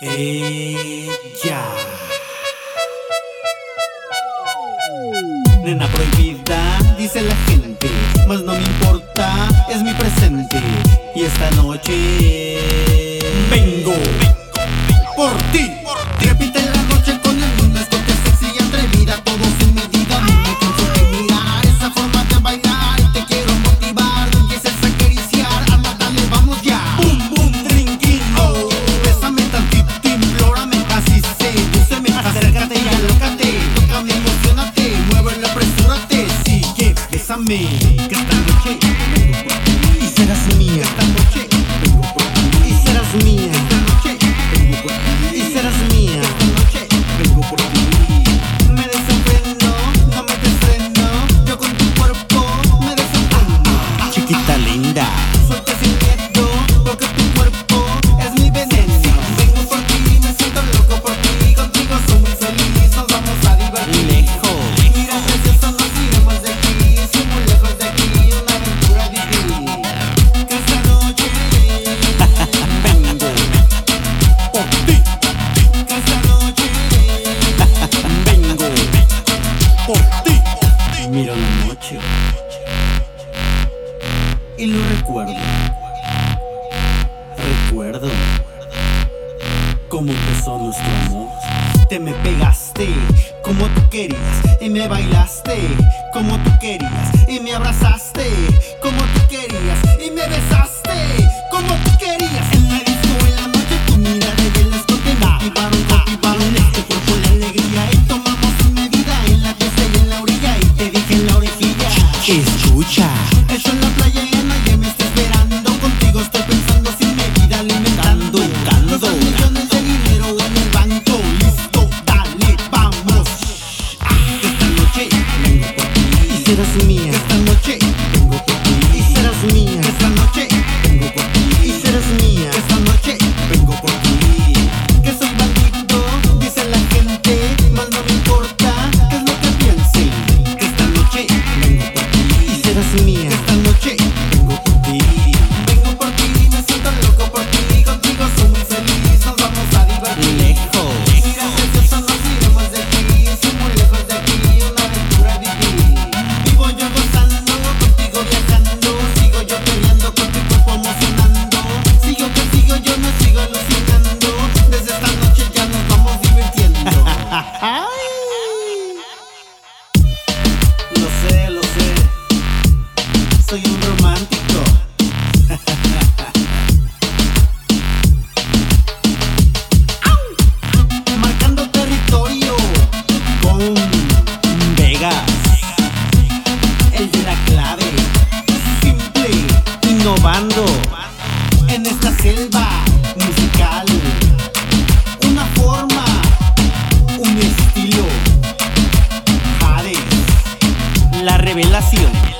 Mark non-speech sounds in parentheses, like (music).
Ella. Nena prohibida, dice la gente, mas no me importa, es mi presente. Y esta noche vengo, vengo, vengo por ti. Bésame, que esta noche y serás mía. y lo recuerdo. Recuerdo cómo empezó nuestro amor. Te me pegaste como tú querías y me bailaste como tú querías y me abrazaste das minhas. soy un romántico. (laughs) Marcando territorio con Vegas, el de la clave, simple, innovando en esta selva musical. Una forma, un estilo, la revelación.